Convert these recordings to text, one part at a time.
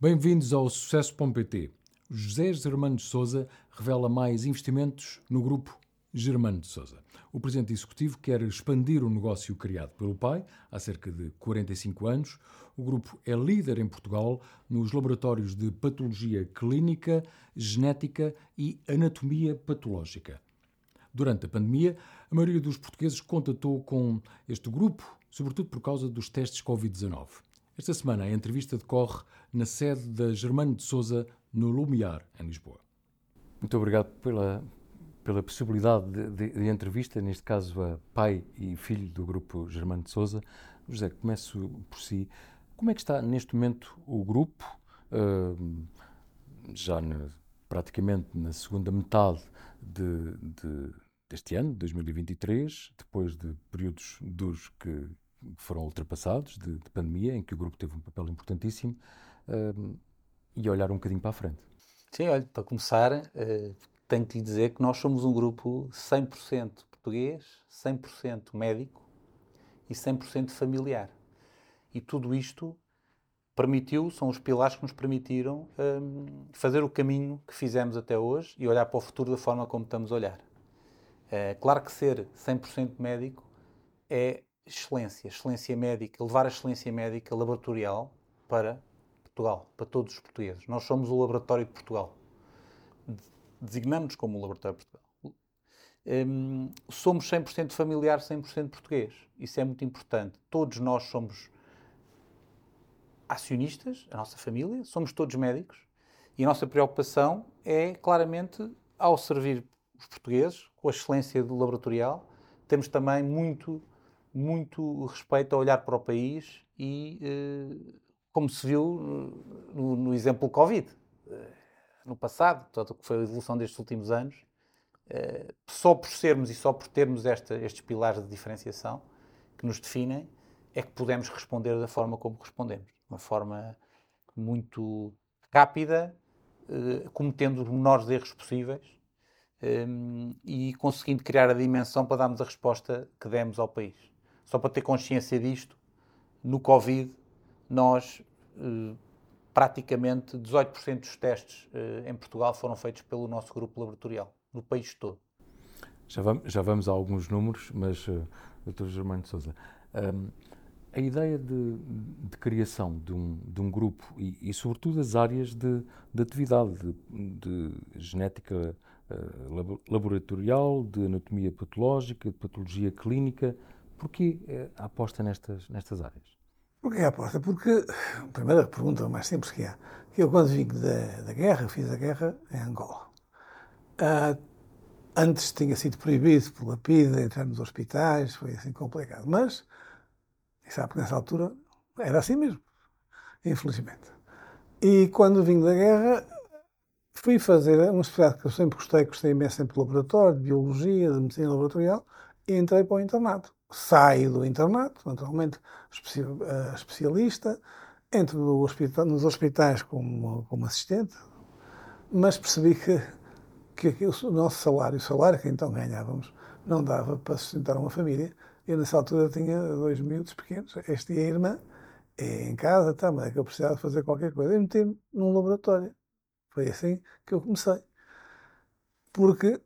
Bem-vindos ao Sucesso.pt. José Germano de Souza revela mais investimentos no grupo Germano de Souza. O presidente executivo quer expandir o negócio criado pelo pai há cerca de 45 anos. O grupo é líder em Portugal nos laboratórios de patologia clínica, genética e anatomia patológica. Durante a pandemia, a maioria dos portugueses contatou com este grupo, sobretudo por causa dos testes Covid-19. Esta semana a entrevista decorre na sede da Germano de Souza, no Lumiar, em Lisboa. Muito obrigado pela, pela possibilidade de, de, de, entrevista, neste caso a pai e filho do grupo Germano de Souza. José, começo por si. Como é que está neste momento o grupo, uh, já praticamente na segunda metade de, deste ano, 2023, depois de períodos duros que foram ultrapassados de, de, pandemia, em que o grupo teve um papel importantíssimo, uh, e olhar um bocadinho para a frente. Sim, olha, para começar, uh, tenho que lhe dizer que nós somos um grupo 100% português, 100% médico e 100% familiar. E tudo isto permitiu, são os pilares que nos permitiram um, fazer o caminho que fizemos até hoje e olhar para o futuro da forma como estamos a olhar. Uh, claro que ser 100% médico é excelência, excelência médica, levar a excelência médica laboratorial para Portugal, para todos os portugueses. Nós somos o laboratório de Portugal. Designamos-nos como o laboratório de Portugal. Um, somos 100% familiar, 100% português. Isso é muito importante. Todos nós somos acionistas, a nossa família, somos todos médicos e a nossa preocupação é claramente ao servir os portugueses com a excelência do laboratorial, temos também muito muito respeito a olhar para o país e, eh, como se viu no, no exemplo Covid, eh, no passado, todo o que foi a evolução destes últimos anos, eh, só por sermos e só por termos esta, estes pilares de diferenciação que nos definem, é que podemos responder da forma como respondemos. Uma forma muito rápida, cometendo os menores erros possíveis e conseguindo criar a dimensão para darmos a resposta que demos ao país. Só para ter consciência disto, no Covid, nós eh, praticamente 18% dos testes eh, em Portugal foram feitos pelo nosso grupo laboratorial, no país todo. Já vamos, já vamos a alguns números, mas, uh, Dr. Germano Souza, um, a ideia de, de, criação de um, de um grupo e, e, sobretudo, as áreas de, de atividade de, de genética uh, laboratorial, de anatomia patológica, de patologia clínica, Porquê eh, a aposta nestas, nestas áreas? Porquê a aposta? Porque, a primeira pergunta mais simples que há, que eu quando vim da, da guerra, fiz a guerra em Angola. Uh, antes tinha sido proibido pela PIDE entrar nos hospitais, foi assim complicado. Mas, sabe que nessa altura era assim mesmo, infelizmente. E quando vim da guerra, fui fazer uma especialidade que eu sempre gostei, gostei imenso sempre do laboratório, de biologia, de medicina laboratorial, entrei para o internato saio do internato, naturalmente eh, especialista, entro no hospital, nos hospitais como, como assistente, mas percebi que, que o nosso salário, o salário que então ganhávamos, não dava para sustentar uma família. Eu, nessa altura, tinha dois miúdos pequenos, este e a irmã, e em casa também, que eu precisava fazer qualquer coisa. E meti-me num laboratório. Foi assim que eu comecei porque,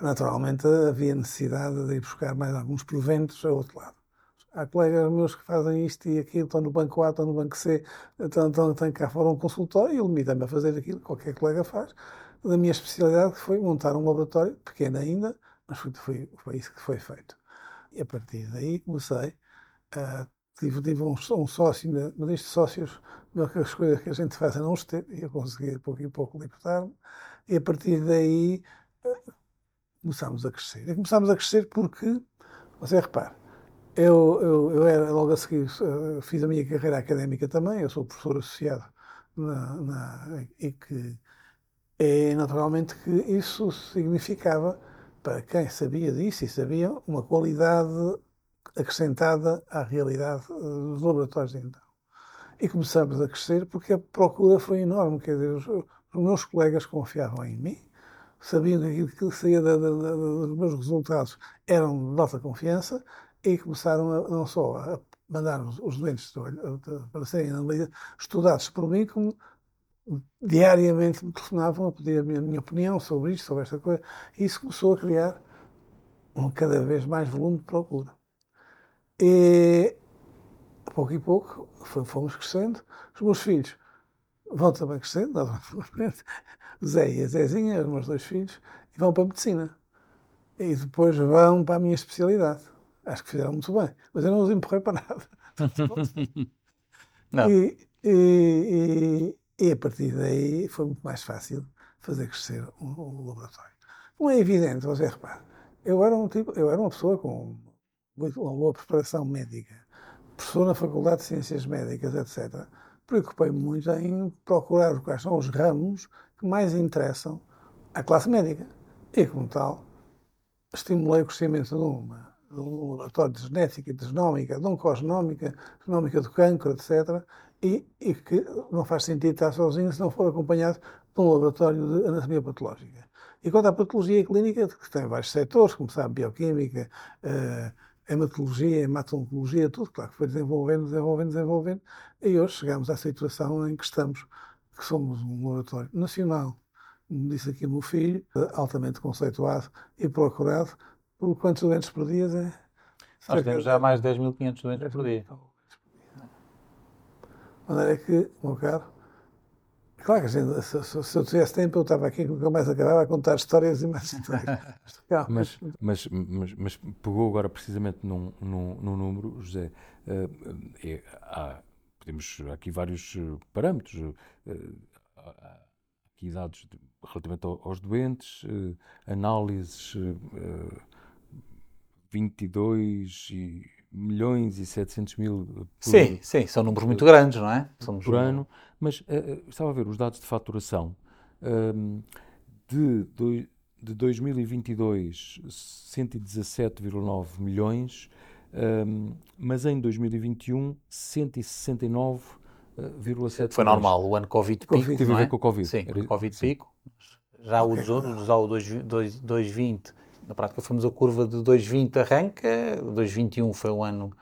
naturalmente, havia necessidade de ir buscar mais alguns proventos ao outro lado. Há colegas meus que fazem isto e aquilo, estão no banco A, estão no banco C, estão, estão, estão cá fora um consultório e eu limito-me a fazer aquilo que qualquer colega faz. Da minha especialidade, foi montar um laboratório, pequeno ainda, mas foi, foi, foi isso que foi feito. E a partir daí comecei a tive, tive um, um, sócio, mas estes sócios, as coisas que a gente faz a não os ter, e eu consegui pouco e pouco libertar-me, e a partir daí começámos a crescer. E começámos a crescer porque, você repare, eu, eu, eu era logo a seguir, eh, fiz a minha carreira académica também, eu sou professor associado na, na, e que é naturalmente que isso significava, para quem sabia disso e sabia, uma qualidade acrescentada à realidade eh, dos laboratórios de então. E começamos a crescer porque a procura foi enorme, quer dizer, meus colegas confiavam em mim, sabiam que aquilo que saía da, da, da, dos meus resultados eram de nossa confiança e começaram a, não só a mandar os, doentes para serem estudados por mim, como diariamente me telefonavam a pedir a minha, a minha opinião sobre isto, sobre esta coisa. E isso começou a criar um cada vez mais volume de procura. E, a pouco e pouco, fomos crescendo. Os meus filhos vão também crescendo. Zé e a Zezinha, os meus dois filhos, e vão para a medicina. E depois vão para a minha especialidade. Acho que fizeram muito bem. Mas eu não os empurrei para nada. não. E, e, e, e, a partir daí foi muito mais fácil fazer crescer o, laboratório. Não é evidente, você repara, eu era, um tipo, eu era uma pessoa com muito, uma boa preparação médica, professor na Faculdade de Ciências Médicas, etc. Preocupei-me muito em procurar quais são os ramos que mais interessam à classe médica. E, como tal, estimulei o crescimento de, uma, de um laboratório de genética, de genómica, de oncogenómica, genómica do cancro, etc. E, e, que não faz sentido estar sozinho se não for acompanhado de um laboratório de anatomia patológica. E quanto à patologia clínica, que tem vários setores, como sabe, bioquímica, uh, hematologia, hematologia, tudo, claro foi desenvolvendo, desenvolvendo, desenvolvendo, e hoje chegamos à situação em que estamos, que somos um laboratório nacional, como disse aqui o meu filho, altamente conceituado e procurado por quantos doentes por dia é? Nós temos já mais de 10.500 doentes por dia. De maneira que, meu caro, Claro que gente, se, se, eu tivesse tempo, eu estava aqui, nunca mais acabava a contar histórias e mais histórias. mas, mas, mas, mas, pegou agora precisamente num, num, num número, José. Uh, é, há, temos aqui vários eh, parâmetros. Uh, há aqui dados de, relativamente aos doentes, uh, análises uh, 22 e milhões e 700 mil por, sim, sim, são números muito grandes, não é? Somos por ano, mas uh, estava a ver os dados de faturação um, de, do, de 2022 117,9 milhões, um, mas em 2021 169,7 Foi normal, o ano Covid pico, Teve a ver é? com o Covid. Sim, Era, Covid sim. pico. Já outros, já o 2020 na prática fomos a curva de 2,20 arranca, 2,21 foi um ano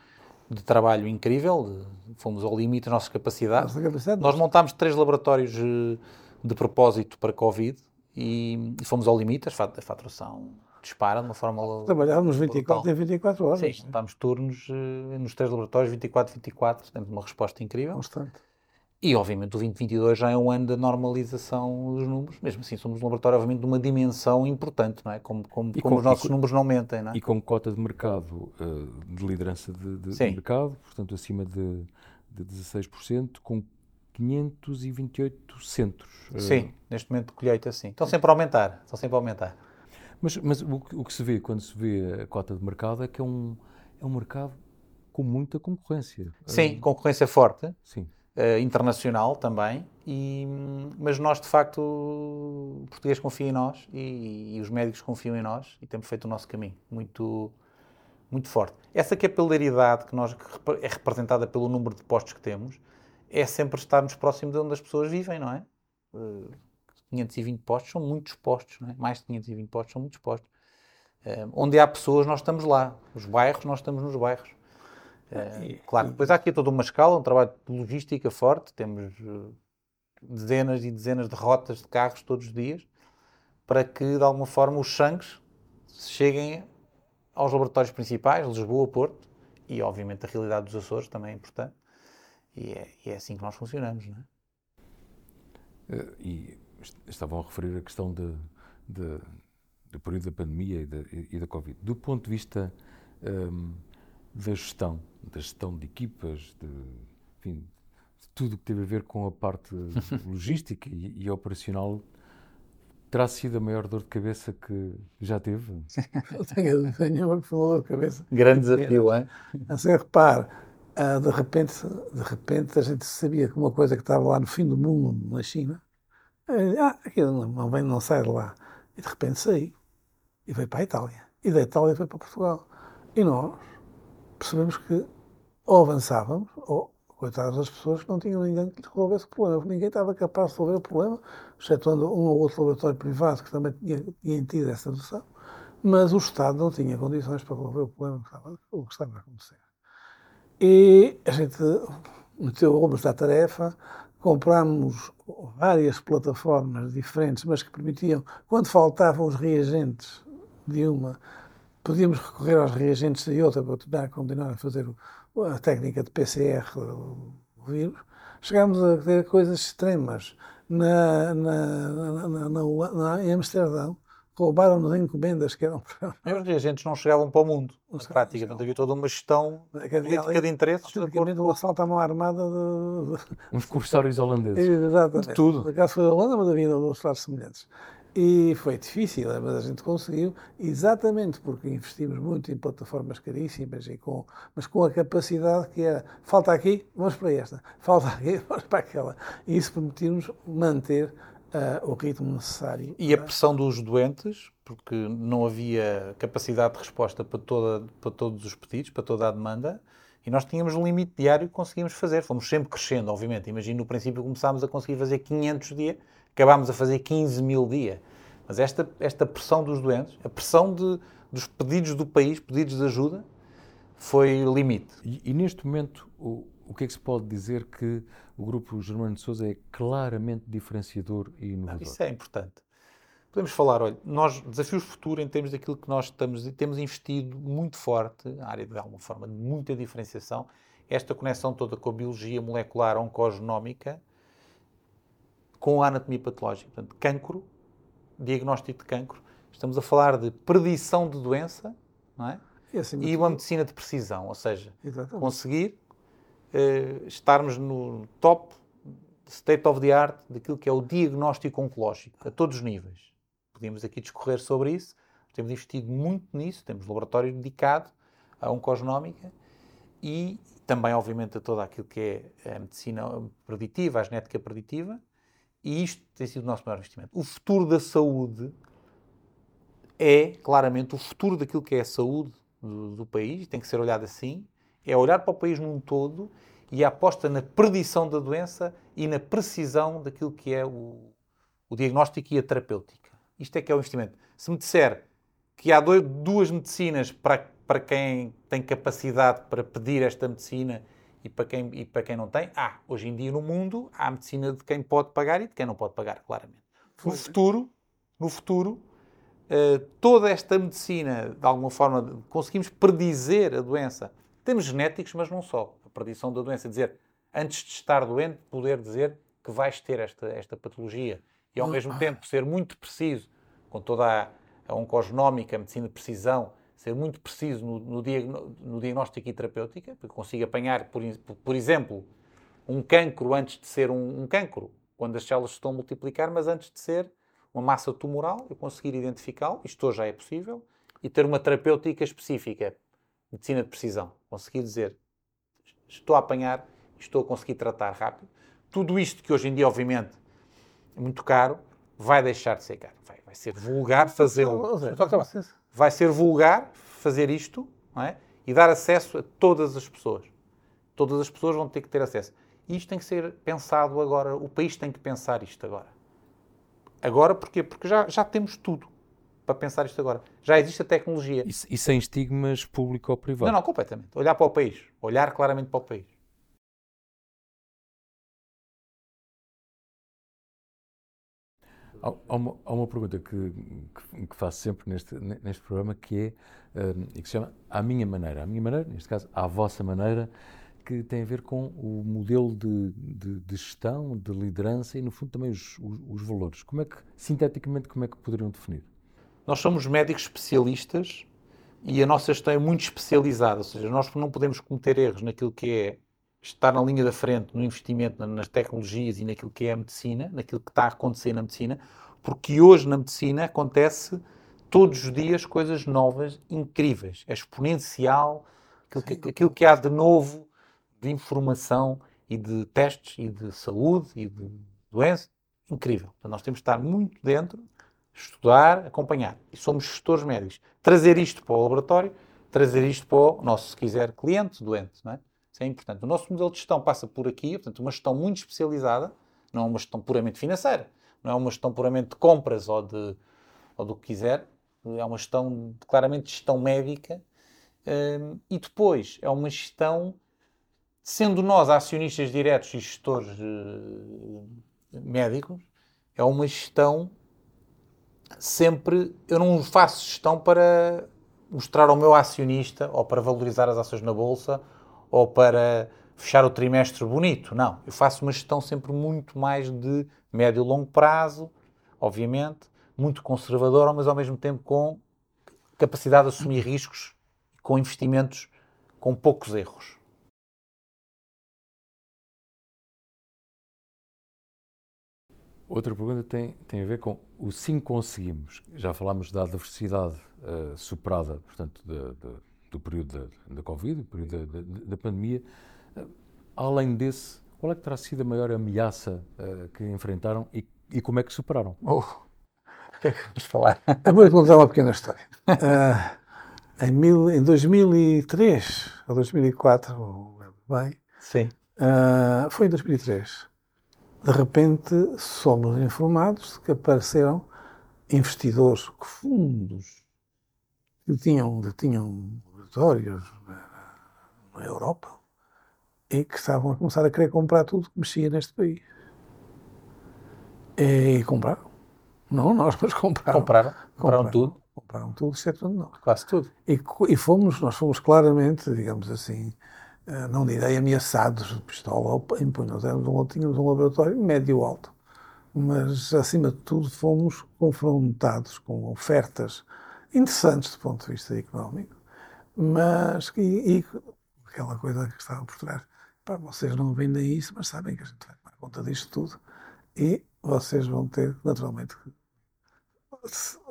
de trabalho incrível, fomos ao limite das nossas capacidades. Nossa capacidade. Nós montámos três laboratórios eh, de propósito para Covid e, e fomos ao limite, a faturação dispara de uma forma... Trabalhávamos 24 em 24 horas. Sim, montámos turnos uh, nos três laboratórios, 24, 24, temos uma resposta incrível. Constante. E, obviamente, o 2022 já é um ano da normalização dos números. Mesmo assim, somos um laboratório, obviamente, de uma dimensão importante, não é? Como, como, como com, os nossos com, números não mentem, não é? E com cota de mercado, uh, de liderança de, de, de, mercado, portanto, acima de, de 16%, com 528 centros. Uh, sim, neste momento de colheita, sim. Estão sempre a aumentar, estão sempre a aumentar. Mas, mas o, o, que se vê quando se vê a cota de mercado é que é um, é um mercado com muita concorrência. Sim, uh, concorrência forte. Sim uh, internacional também, e, mas nós, de facto, o português confia em nós e, e, os médicos confiam em nós e temos feito o nosso caminho muito, muito forte. Essa capilaridade que, nós, que é representada pelo número de postos que temos é sempre estarmos próximo de onde as pessoas vivem, não é? Uh, eh, 520 postos são muitos postos, não é? mais de 520 postos são muitos postos. Uh, onde há pessoas, nós estamos lá. Os bairros, nós estamos nos bairros. É, claro, depois há aqui toda uma escala, um trabalho de logística forte, temos eh, dezenas e dezenas de rotas de carros todos os dias, para que de alguma forma os sangues cheguem aos laboratórios principais, Lisboa, Porto, e obviamente a realidade dos Açores também é importante, e é, e é assim que nós funcionamos, não é? Eh, e estavam a referir a questão de, de, do período da pandemia e da, e da Covid. Do ponto de vista um, da gestão, da gestão de equipas, de, enfim, de tudo o que teve a ver com a parte logística e, e, operacional, terá sido a maior dor de cabeça que já teve? Não tenho nenhuma que foi uma dor de cabeça. Grande desafio, é? Assim, repare, uh, de, repente, de repente a gente sabia que uma coisa que estava lá no fim do mundo, na China, eh, ah, aquilo não, vem, não sai de lá. E de repente saí e veio para a Itália. E da Itália foi para Portugal. E nós percebemos que ou avançávamos, ou, coitadas das pessoas que não tinham ninguém que resolvesse o problema. Ninguém estava capaz de resolver o problema, excetuando um ou outro laboratório privado que também tinha, tinha tido essa noção, mas o Estado não tinha condições para resolver o problema que estava, o que estava a acontecer. E a gente meteu ombros à tarefa, comprámos várias plataformas diferentes, mas que permitiam, quando faltavam os reagentes de uma, podíamos recorrer aos reagentes de outra para continuar a fazer a técnica de PCR do vírus. Chegámos a ter coisas extremas. Na, na, na, na, em Amsterdão, roubaram-nos encomendas que eram. Os reagentes não chegavam para o mundo, na prática. Portanto, havia toda uma gestão política de interesses. Praticamente o assalto à mão armada de... Uns cursários holandeses. Exatamente. De tudo. No caso foi a Holanda, mas havia outros lados semelhantes. E foi difícil, mas a gente conseguiu, exatamente porque investimos muito em plataformas caríssimas, e com, mas com a capacidade que era, falta aqui, vamos para esta, falta aqui, vamos para aquela. E isso permitiu-nos manter uh, o ritmo necessário. E a pressão dos doentes, porque não havia capacidade de resposta para, toda, para todos os pedidos, para toda a demanda, e nós tínhamos um limite diário que conseguíamos fazer. Fomos sempre crescendo, obviamente. Imagino no princípio começámos a conseguir fazer 500 dia, acabámos a fazer 15 mil dia. Mas esta, esta pressão dos doentes, a pressão de, dos pedidos do país, pedidos de ajuda, foi limite. E, e neste momento, o, o que é que se pode dizer que o grupo Germano de Souza é claramente diferenciador e inovador? Isso é importante. Podemos falar, olha, nós, desafios futuro em termos daquilo que nós estamos, temos investido muito forte, na área de alguma forma de muita diferenciação, esta conexão toda com a biologia molecular oncogenómica, com a anatomia patológica. Portanto, cancro, diagnóstico de cancro, estamos a falar de predição de doença, não é? E, e uma medicina de precisão, ou seja, Exatamente. conseguir uh, estarmos no top state of the art daquilo que é o diagnóstico oncológico, a todos os níveis. Podíamos aqui discorrer sobre isso, temos investido muito nisso, temos laboratório dedicado à oncogenómica e também, obviamente, a todo aquilo que é a medicina preditiva, a genética preditiva, e isto tem sido o nosso maior investimento. O futuro da saúde é, claramente, o futuro daquilo que é a saúde do, do país, tem que ser olhado assim, é olhar para o país num todo e a aposta na predição da doença e na precisão daquilo que é o, o diagnóstico e a terapêutica. Isto é que é o investimento. Se me disser que há dois, duas medicinas para, para quem tem capacidade para pedir esta medicina e para, quem, e para quem não tem, ah, hoje em dia no mundo há a medicina de quem pode pagar e de quem não pode pagar, claramente. No futuro, no futuro, uh, toda esta medicina, de alguma forma, conseguimos predizer a doença temos genéticos, mas não só. A predição da doença, dizer, antes de estar doente, poder dizer que vais ter esta, esta patologia. E ao mesmo tempo ser muito preciso, com toda a, a oncogenómica, a medicina de precisão, ser muito preciso no, no, diagno, no diagnóstico e terapêutica, porque consiga apanhar, por, por exemplo, um cancro antes de ser um, um cancro, quando as células estão a multiplicar, mas antes de ser uma massa tumoral, eu conseguir identificá-lo, isto hoje já é possível, e ter uma terapêutica específica medicina de precisão. Conseguir dizer, estou a apanhar, estou a conseguir tratar rápido. Tudo isto que hoje em dia, obviamente, é muito caro, vai deixar de ser caro. Vai, vai ser vulgar fazê-lo. Vai ser vulgar fazer isto não é? e dar acesso a todas as pessoas. Todas as pessoas vão ter que ter acesso. E isto tem que ser pensado agora. O país tem que pensar isto agora. Agora porquê? Porque já, já temos tudo para pensar isto agora. Já existe a tecnologia. E, e sem estigmas público ou privado? Não, não, completamente. Olhar para o país. Olhar claramente para o país. Há uma, há uma pergunta que, que, que, faço sempre neste, neste programa que é, um, e que se chama À Minha Maneira. À Minha Maneira, neste caso, à vossa maneira, que tem a ver com o modelo de, de, de gestão, de liderança e, no fundo, também os, os, os valores. Como é que, sinteticamente, como é que poderiam definir? Nós somos médicos especialistas e a nossa gestão é muito especializada, ou seja, nós não podemos cometer erros naquilo que é estar na linha da frente no investimento nas tecnologias e naquilo que é a medicina, naquilo que está a acontecer na medicina, porque hoje na medicina acontece todos os dias coisas novas, incríveis, é exponencial, aquilo que, aquilo que há de novo de informação e de testes e de saúde e de doença, incrível. Então nós temos de estar muito dentro estudar, acompanhar. E somos gestores médicos. Trazer isto para o laboratório, trazer isto para o nosso, se quiser, cliente, doente. Não é? Isso é importante. O nosso modelo de gestão passa por aqui, portanto, uma gestão muito especializada, não é uma gestão puramente financeira, não é uma gestão puramente de compras ou, de, ou do que quiser, é uma gestão, claramente, gestão médica. Um, e depois é uma gestão sendo nós acionistas diretos e gestores uh, médicos, é uma gestão sempre. Eu não faço gestão para mostrar ao meu acionista ou para valorizar as ações na bolsa ou para fechar o trimestre bonito. Não. Eu faço uma gestão sempre muito mais de médio e longo prazo, obviamente, muito conservadora, mas ao mesmo tempo com capacidade de assumir riscos, com investimentos com poucos erros. Outra pergunta tem, tem a ver com o sim conseguimos. Já falámos da adversidade uh, superada, portanto, de, de, do período da, da Covid, do período da, da, da pandemia. Uh, além desse, qual é que terá sido a maior ameaça uh, que enfrentaram e, e, como é que superaram? Oh, o que é que vamos falar? Eu vou contar uma pequena história. em, mil, em 2003 ou 2004, bem, Sim. foi em 2003 de repente somos informados de que apareceram investidores, fundos, que tinham, que tinham laboratórios na Europa e que estavam a começar a querer comprar tudo que mexia neste país. E compraram. Não nós, mas compraram. Compraram, compraram, compraram tudo. Compraram tudo, exceto nós. Quase tudo. E, e fomos, nós fomos claramente, digamos assim, eh, não direi ameaçados de pistola. Nós um, tínhamos um laboratório médio-alto, mas acima de tudo fomos confrontados com ofertas interessantes do ponto de vista económico, mas e, e aquela coisa que estava por trás. Pá, vocês não vendem isso, mas sabem que a gente vai tomar conta disto tudo e vocês vão ter, naturalmente,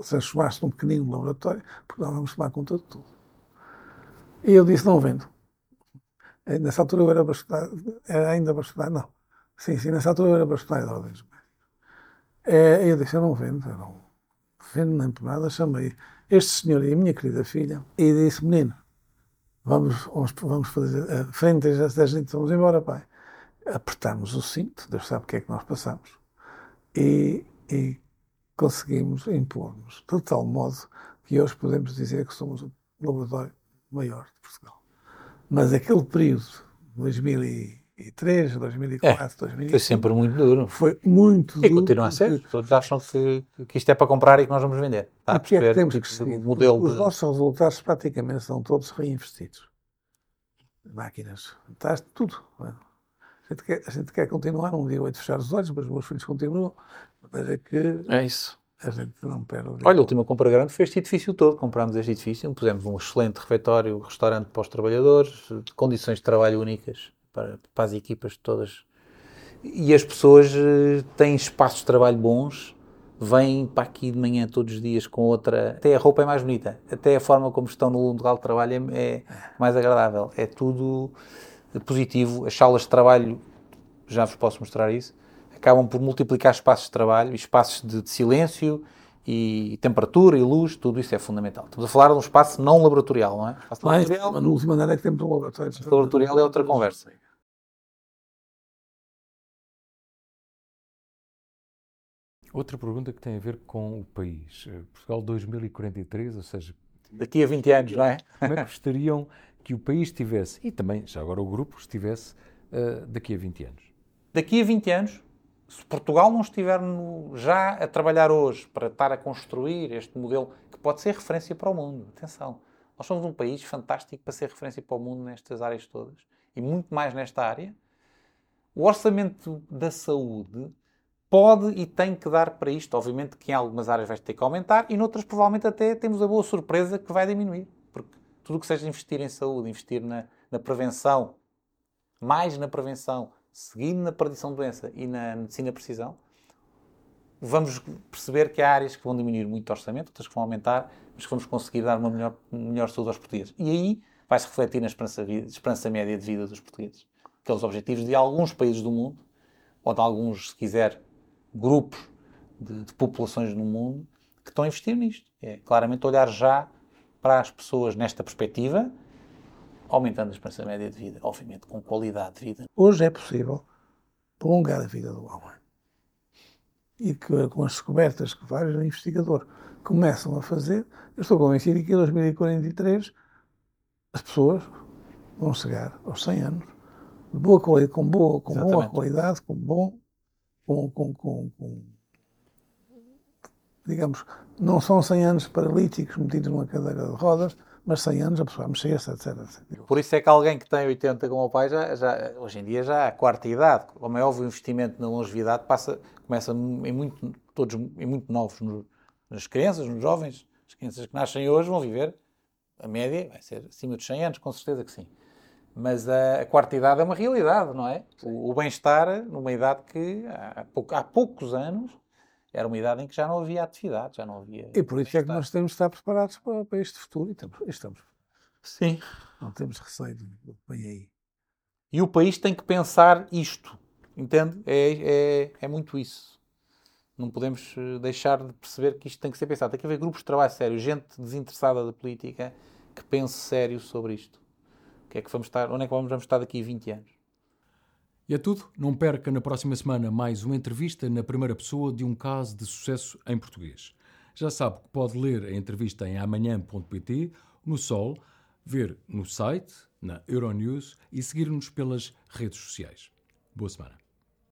transformar-se num pequenino laboratório, porque nós vamos tomar conta de tudo. E eu disse: não vendo. Eh, nessa altura eu era bastonário, era ainda bastonário, não. Sim, sim, nessa altura eu era bastonário de ordens é, Eu disse, eu não vendo, eu não vendo nem por nada. Chamei este senhor e a minha querida filha e disse, menino, vamos, vamos, fazer a eh, frente da gente, vamos embora, pai. Apertámos o cinto, Deus sabe o que é que nós passamos. E, e conseguimos impor-nos de tal modo que hoje podemos dizer que somos o laboratório maior de Portugal. Mas aquele período, 2003, 2004, é, 2005... Foi sempre muito duro. Foi muito e duro. E continua a ser. Todos acham que, que isto é para comprar e que nós vamos vender. Está porque é que temos que seguir. Modelo Os de... nossos resultados praticamente são todos reinvestidos. Máquinas, está tudo. A gente, quer, a gente quer continuar, um dia vai fechar os olhos, mas os meus filhos continuam. Mas é que... É isso a gente não perde. Olha, a última compra grande foi este edifício todo. Comprámos este edifício, pusemos um excelente refeitório, restaurante para os trabalhadores, condições de trabalho únicas para, para as equipas todas. E as pessoas eh, têm espaços de trabalho bons, vêm para aqui de manhã todos os dias com outra. Até a roupa é mais bonita, até a forma como estão no local de trabalho é, é mais agradável. É tudo positivo. As salas de trabalho, já vos posso mostrar isso acabam por multiplicar espaços de trabalho, espaços de, de silêncio e temperatura e luz, tudo isso é fundamental. Estamos a falar de um espaço não laboratorial, não é? Espaço Mas, laboratorial, andar é que temos um laboratório. Laboratorial é outra conversa. Outra pergunta que tem a ver com o país. Eh, Portugal 2043, ou seja... Daqui a 20 anos, não é? Como é que gostariam que o país estivesse, e também, já agora o grupo, estivesse uh, daqui a 20 anos? Daqui a 20 anos, se Portugal não estiver no, já a trabalhar hoje para estar a construir este modelo que pode ser referência para o mundo, atenção, nós somos um país fantástico para ser referência para o mundo nestas áreas todas e muito mais nesta área. O orçamento da saúde pode e tem que dar para isto. Obviamente que em algumas áreas vai ter que aumentar e noutras provavelmente até temos a boa surpresa que vai diminuir. Porque tudo o que seja investir em saúde, investir na, na prevenção, mais na prevenção, seguindo na predição de doença e na medicina precisão, vamos perceber que há áreas que vão diminuir muito o orçamento, outras que vão aumentar, mas que vamos conseguir dar uma melhor, melhor saúde aos portugueses. E aí vai-se refletir na esperança, esperança média de vida dos portugueses. Aqueles objetivos de alguns países do mundo, ou de alguns, se quiser, grupos de, de populações no mundo, que estão a investir nisto. É claramente olhar já para as pessoas nesta perspectiva aumentando a esperança média de vida, obviamente com qualidade de vida. Hoje é possível prolongar a vida do homem. E que, com as descobertas que vários investigadores começam a fazer, eu estou convencido que em 2043 as pessoas vão chegar aos 100 anos boa qualidade, com boa, com boa qualidade, com bom, com, com, com, com, digamos, não são 100 anos paralíticos metidos numa cadeira de rodas, mas 100 anos a pessoa mexer-se, etc, etc. Por isso é que alguém que tem 80 como o pai, já, já, hoje em dia já a quarta idade, é o investimento na longevidade passa, começa em muito, todos em muito novos, no, nas crianças, nos jovens, as crianças que nascem hoje vão viver, a média vai ser acima dos 100 anos, com certeza que sim. Mas a, a quarta idade é uma realidade, não é? O, o bem-estar numa idade que há, há poucos anos era uma idade em que já não havia atividade, já não havia. E por isso é que nós temos de estar preparados para, para este futuro e estamos, estamos. Sim. Não temos receio do que vem aí. E o país tem que pensar isto, entende? É, é, é muito isso. Não podemos eh, deixar de perceber que isto tem que ser pensado. Tem que haver grupos de trabalho sério, gente desinteressada da política que pense sério sobre isto. Que é que vamos estar, onde é que vamos estar daqui a 20 anos? E é tudo. Não perca na próxima semana mais uma entrevista na primeira pessoa de um caso de sucesso em português. Já sabe que pode ler a entrevista em amanhã.pt, no Sol, ver no site, na Euronews e seguir-nos pelas redes sociais. Boa semana.